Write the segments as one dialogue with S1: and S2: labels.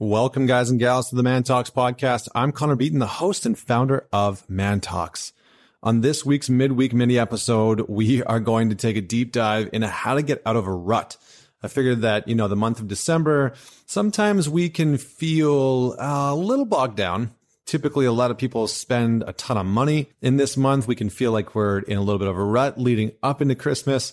S1: Welcome, guys and gals, to the Man Talks podcast. I'm Connor Beaton, the host and founder of Man Talks. On this week's midweek mini episode, we are going to take a deep dive into how to get out of a rut. I figured that, you know, the month of December, sometimes we can feel a little bogged down. Typically, a lot of people spend a ton of money in this month. We can feel like we're in a little bit of a rut leading up into Christmas.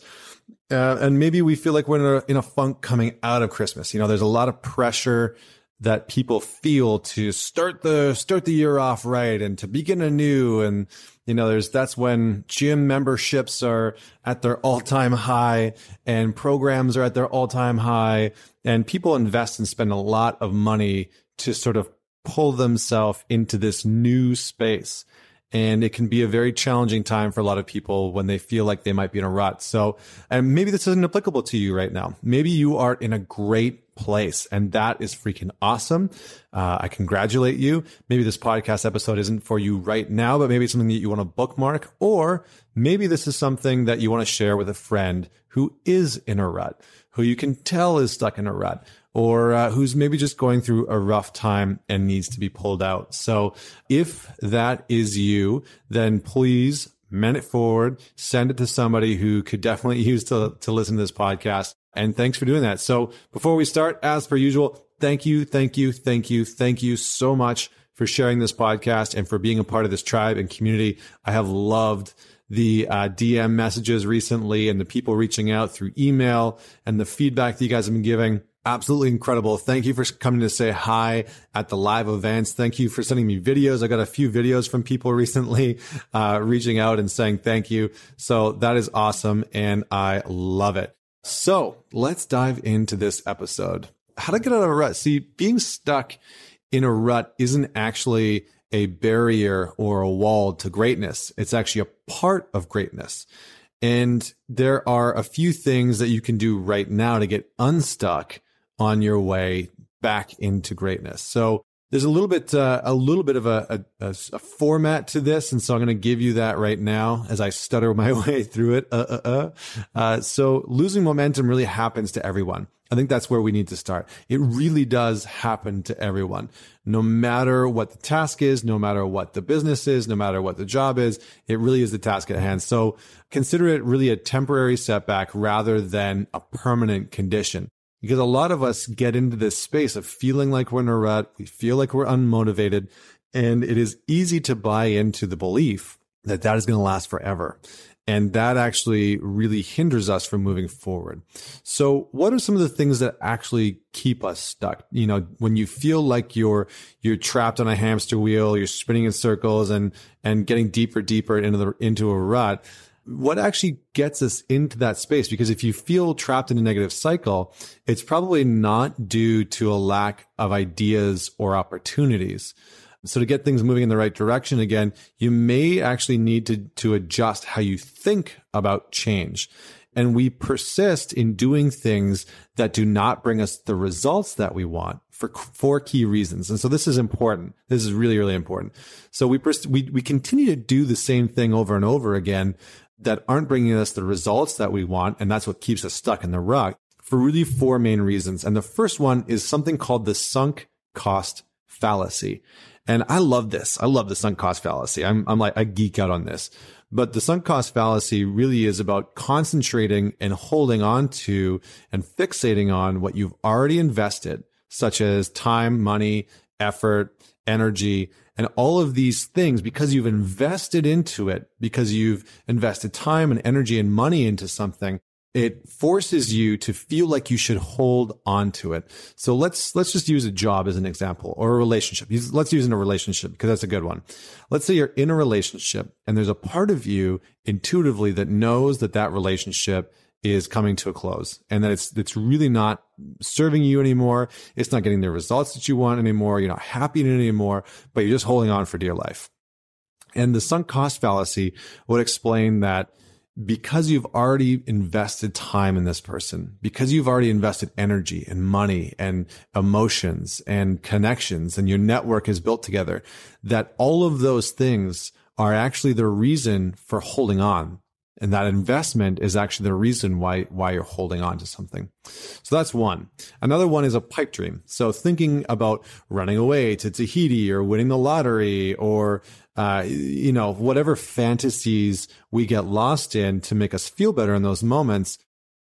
S1: Uh, and maybe we feel like we're in a, in a funk coming out of Christmas. You know, there's a lot of pressure that people feel to start the start the year off right and to begin anew and you know there's that's when gym memberships are at their all-time high and programs are at their all-time high and people invest and spend a lot of money to sort of pull themselves into this new space and it can be a very challenging time for a lot of people when they feel like they might be in a rut. So, and maybe this isn't applicable to you right now. Maybe you are in a great place and that is freaking awesome. Uh, I congratulate you. Maybe this podcast episode isn't for you right now, but maybe it's something that you want to bookmark or maybe this is something that you want to share with a friend who is in a rut, who you can tell is stuck in a rut or uh, who's maybe just going through a rough time and needs to be pulled out. So if that is you, then please mend it forward, send it to somebody who could definitely use to, to listen to this podcast. And thanks for doing that. So before we start, as per usual, thank you, thank you, thank you, thank you so much for sharing this podcast and for being a part of this tribe and community. I have loved the uh, DM messages recently and the people reaching out through email and the feedback that you guys have been giving. Absolutely incredible. Thank you for coming to say hi at the live events. Thank you for sending me videos. I got a few videos from people recently, uh, reaching out and saying thank you. So that is awesome. And I love it. So let's dive into this episode. How to get out of a rut. See, being stuck in a rut isn't actually a barrier or a wall to greatness. It's actually a part of greatness. And there are a few things that you can do right now to get unstuck on your way back into greatness. So there's a little bit, uh, a little bit of a, a, a, format to this, and so I'm going to give you that right now as I stutter my way through it. Uh, uh, uh. uh, so losing momentum really happens to everyone. I think that's where we need to start. It really does happen to everyone, no matter what the task is, no matter what the business is, no matter what the job is. It really is the task at hand. So consider it really a temporary setback rather than a permanent condition because a lot of us get into this space of feeling like we're in a rut. We feel like we're unmotivated and it is easy to buy into the belief that that is going to last forever. And that actually really hinders us from moving forward. So what are some of the things that actually keep us stuck? You know, when you feel like you're, you're trapped on a hamster wheel, you're spinning in circles and, and getting deeper, deeper into the, into a rut what actually gets us into that space? Because if you feel trapped in a negative cycle, it's probably not due to a lack of ideas or opportunities. So to get things moving in the right direction again, you may actually need to, to adjust how you think about change. And we persist in doing things that do not bring us the results that we want for four key reasons. And so this is important. This is really, really important. So we, pers- we, we continue to do the same thing over and over again that aren't bringing us the results that we want. And that's what keeps us stuck in the rut for really four main reasons. And the first one is something called the sunk cost fallacy. And I love this. I love the sunk cost fallacy. I'm, I'm like, I geek out on this. But the sunk cost fallacy really is about concentrating and holding on to and fixating on what you've already invested, such as time, money, effort, energy, and all of these things because you've invested into it, because you've invested time and energy and money into something, it forces you to feel like you should hold on to it. So let's, let's just use a job as an example or a relationship. Let's use in a relationship because that's a good one. Let's say you're in a relationship and there's a part of you intuitively that knows that that relationship is coming to a close and that it's it's really not serving you anymore. It's not getting the results that you want anymore. You're not happy in it anymore, but you're just holding on for dear life. And the sunk cost fallacy would explain that because you've already invested time in this person, because you've already invested energy and money and emotions and connections and your network is built together, that all of those things are actually the reason for holding on And that investment is actually the reason why, why you're holding on to something. So that's one. Another one is a pipe dream. So thinking about running away to Tahiti or winning the lottery or, uh, you know, whatever fantasies we get lost in to make us feel better in those moments,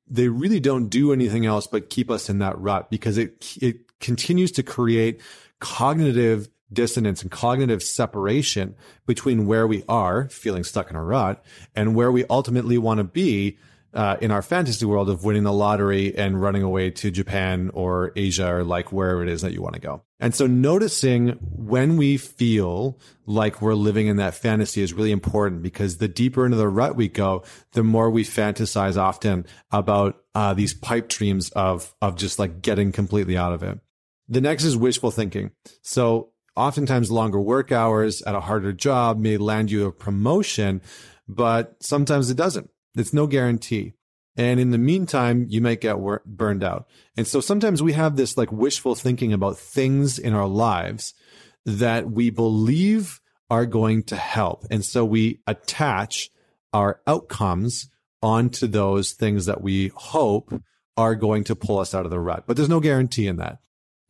S1: they really don't do anything else but keep us in that rut because it, it continues to create cognitive dissonance and cognitive separation between where we are feeling stuck in a rut and where we ultimately want to be uh, in our fantasy world of winning the lottery and running away to Japan or Asia or like wherever it is that you want to go. And so noticing when we feel like we're living in that fantasy is really important because the deeper into the rut we go, the more we fantasize often about uh, these pipe dreams of of just like getting completely out of it. The next is wishful thinking. So oftentimes longer work hours at a harder job may land you a promotion, but sometimes it doesn't. It's no guarantee. And in the meantime, you might get wor- burned out. And so sometimes we have this like wishful thinking about things in our lives that we believe are going to help. And so we attach our outcomes onto those things that we hope are going to pull us out of the rut. But there's no guarantee in that.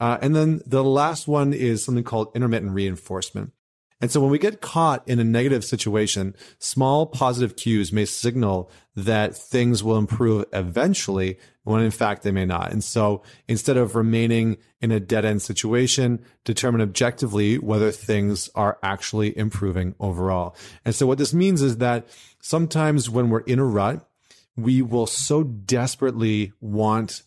S1: Uh, and then the last one is something called intermittent reinforcement. And so when we get caught in a negative situation, small positive cues may signal that things will improve eventually when in fact they may not. And so instead of remaining in a dead end situation, determine objectively whether things are actually improving overall. And so what this means is that sometimes when we're in a rut, we will so desperately want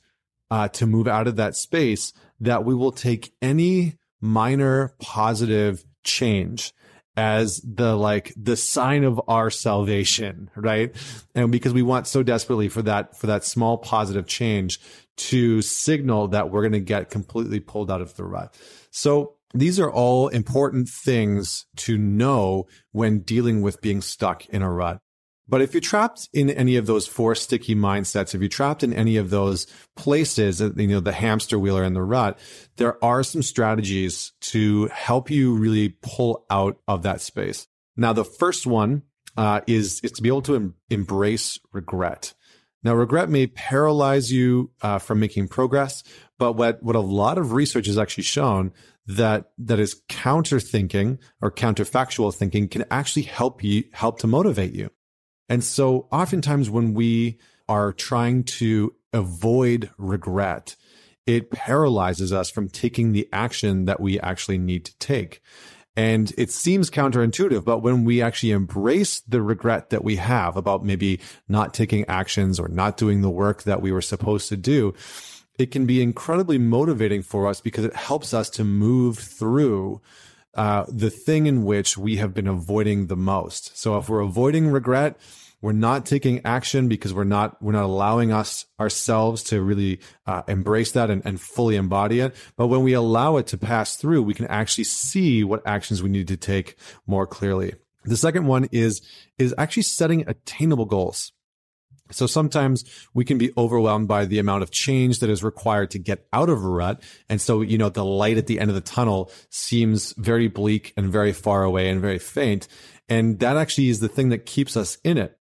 S1: uh, to move out of that space that we will take any minor positive change as the like the sign of our salvation right? And because we want so desperately for that for that small positive change to signal that we're going to get completely pulled out of the rut. So these are all important things to know when dealing with being stuck in a rut but if you're trapped in any of those four sticky mindsets, if you're trapped in any of those places, uh, you know, the hamster wheel or in the rut, there are some strategies to help you really pull out of that space. Now, the first one uh, is, is to be able to em- embrace regret. Now, regret may paralyze you uh, from making progress, but what, what a lot of research has actually shown that that is counter thinking or counterfactual thinking can actually help you help to motivate you. And so oftentimes when we are trying to avoid regret, it paralyzes us from taking the action that we actually need to take. And it seems counterintuitive, but when we actually embrace the regret that we have about maybe not taking actions or not doing the work that we were supposed to do, it can be incredibly motivating for us because it helps us to move through uh, the thing in which we have been avoiding the most. So if we're avoiding regret, we're not taking action because we're not we're not allowing us ourselves to really uh, embrace that and, and fully embody it. But when we allow it to pass through, we can actually see what actions we need to take more clearly. The second one is is actually setting attainable goals. So sometimes we can be overwhelmed by the amount of change that is required to get out of a rut. And so, you know, the light at the end of the tunnel seems very bleak and very far away and very faint. And that actually is the thing that keeps us in it.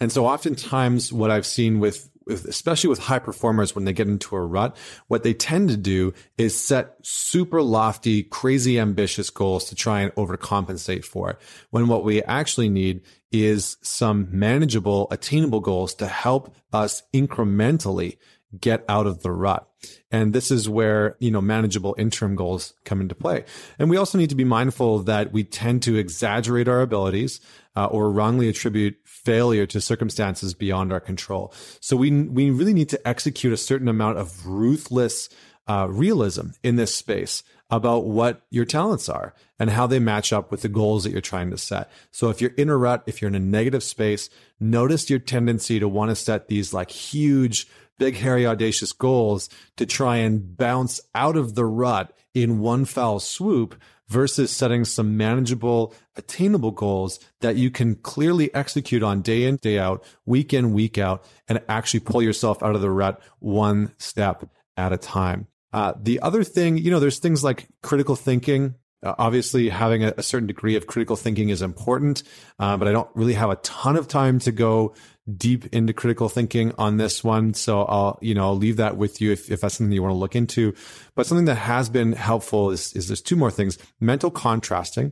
S1: And so oftentimes what I've seen with with, especially with high performers when they get into a rut, what they tend to do is set super lofty, crazy ambitious goals to try and overcompensate for it. When what we actually need is some manageable, attainable goals to help us incrementally get out of the rut. And this is where, you know, manageable interim goals come into play. And we also need to be mindful that we tend to exaggerate our abilities uh, or wrongly attribute failure to circumstances beyond our control. So we, we really need to execute a certain amount of ruthless uh, realism in this space about what your talents are and how they match up with the goals that you're trying to set. So if you're in a rut, if you're in a negative space, notice your tendency to want to set these like huge, big, hairy, audacious goals to try and bounce out of the rut in one foul swoop versus setting some manageable, attainable goals that you can clearly execute on day in, day out, week in, week out, and actually pull yourself out of the rut one step at a time. Uh, the other thing, you know, there's things like critical thinking. Uh, obviously, having a, a, certain degree of critical thinking is important, uh, but I don't really have a ton of time to go deep into critical thinking on this one. So I'll, you know, I'll leave that with you if, if that's something you want to look into. But something that has been helpful is, is there's two more things. Mental contrasting,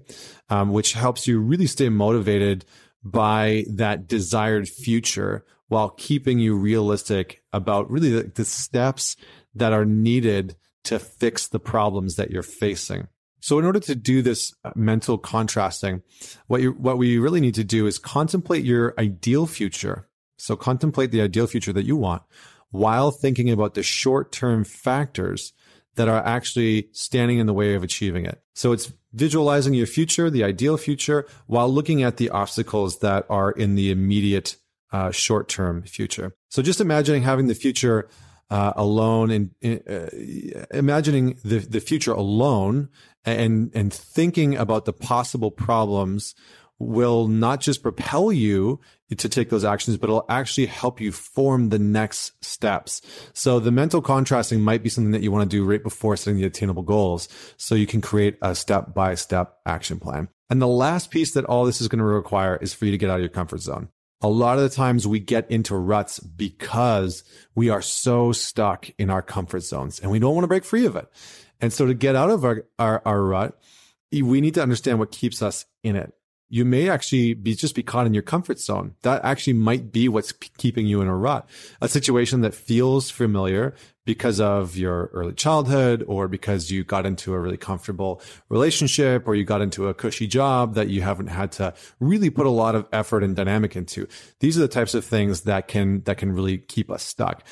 S1: um, which helps you really stay motivated by that desired future while keeping you realistic about really the, the steps that are needed to fix the problems that you're facing. So in order to do this mental contrasting, what you what we really need to do is contemplate your ideal future. So contemplate the ideal future that you want while thinking about the short-term factors that are actually standing in the way of achieving it. So it's visualizing your future, the ideal future, while looking at the obstacles that are in the immediate uh, short-term future. So just imagining having the future uh, alone and uh, imagining the, the future alone and, and thinking about the possible problems will not just propel you to take those actions, but it'll actually help you form the next steps. So the mental contrasting might be something that you want to do right before setting the attainable goals. So you can create a step by step action plan. And the last piece that all this is going to require is for you to get out of your comfort zone a lot of the times we get into ruts because we are so stuck in our comfort zones and we don't want to break free of it. And so to get out of our, our, our rut, we need to understand what keeps us in it you may actually be just be caught in your comfort zone. That actually might be what's keeping you in a rut, a situation that feels familiar because of your early childhood or because you got into a really comfortable relationship or you got into a cushy job that you haven't had to really put a lot of effort and dynamic into. These are the types of things that can, that can really keep us stuck.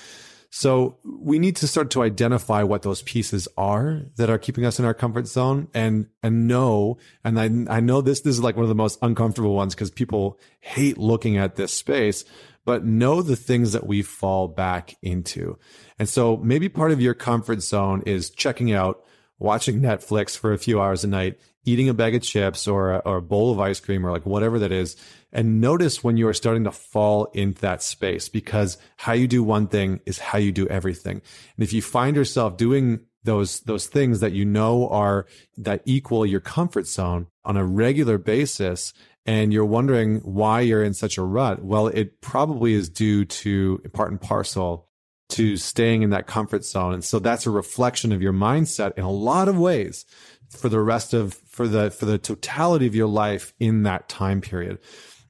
S1: So we need to start to identify what those pieces are that are keeping us in our comfort zone and, and know, and I, I know this, this is like one of the most uncomfortable ones because people hate looking at this space, but know the things that we fall back into. And so maybe part of your comfort zone is checking out, watching Netflix for a few hours a night, eating a bag of chips or a, or a bowl of ice cream or like whatever that is and notice when you are starting to fall into that space because how you do one thing is how you do everything. And if you find yourself doing those those things that you know are that equal your comfort zone on a regular basis and you're wondering why you're in such a rut well it probably is due to part and parcel to staying in that comfort zone and so that's a reflection of your mindset in a lot of ways for the rest of for the for the totality of your life in that time period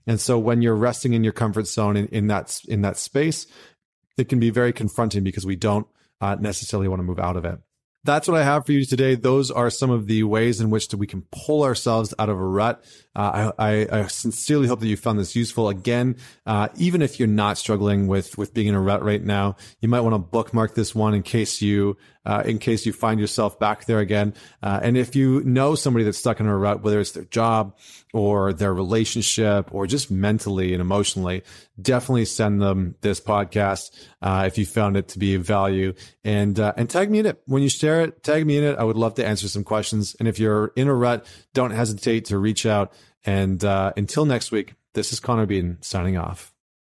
S1: and so when you're resting in your comfort zone in, in that in that space, it can be very confronting because we don't uh, necessarily want to move out of it. That's what I have for you today. Those are some of the ways in which we can pull ourselves out of a rut. Uh, I, I, sincerely hope that you found this useful. Again, uh, even if you're not struggling with with being in a rut right now, you might want to bookmark this one in case you uh, in case you find yourself back there again. Uh, and if you know somebody that's stuck in a rut, whether it's their job or their relationship or just mentally and emotionally, definitely send them this podcast uh, if you found it to be of value. And uh, and tag me in it when you share it. Tag me in it. I would love to answer some questions. And if you're in a rut, don't hesitate to reach out. And uh, until next week, this is Connor Beaton signing off.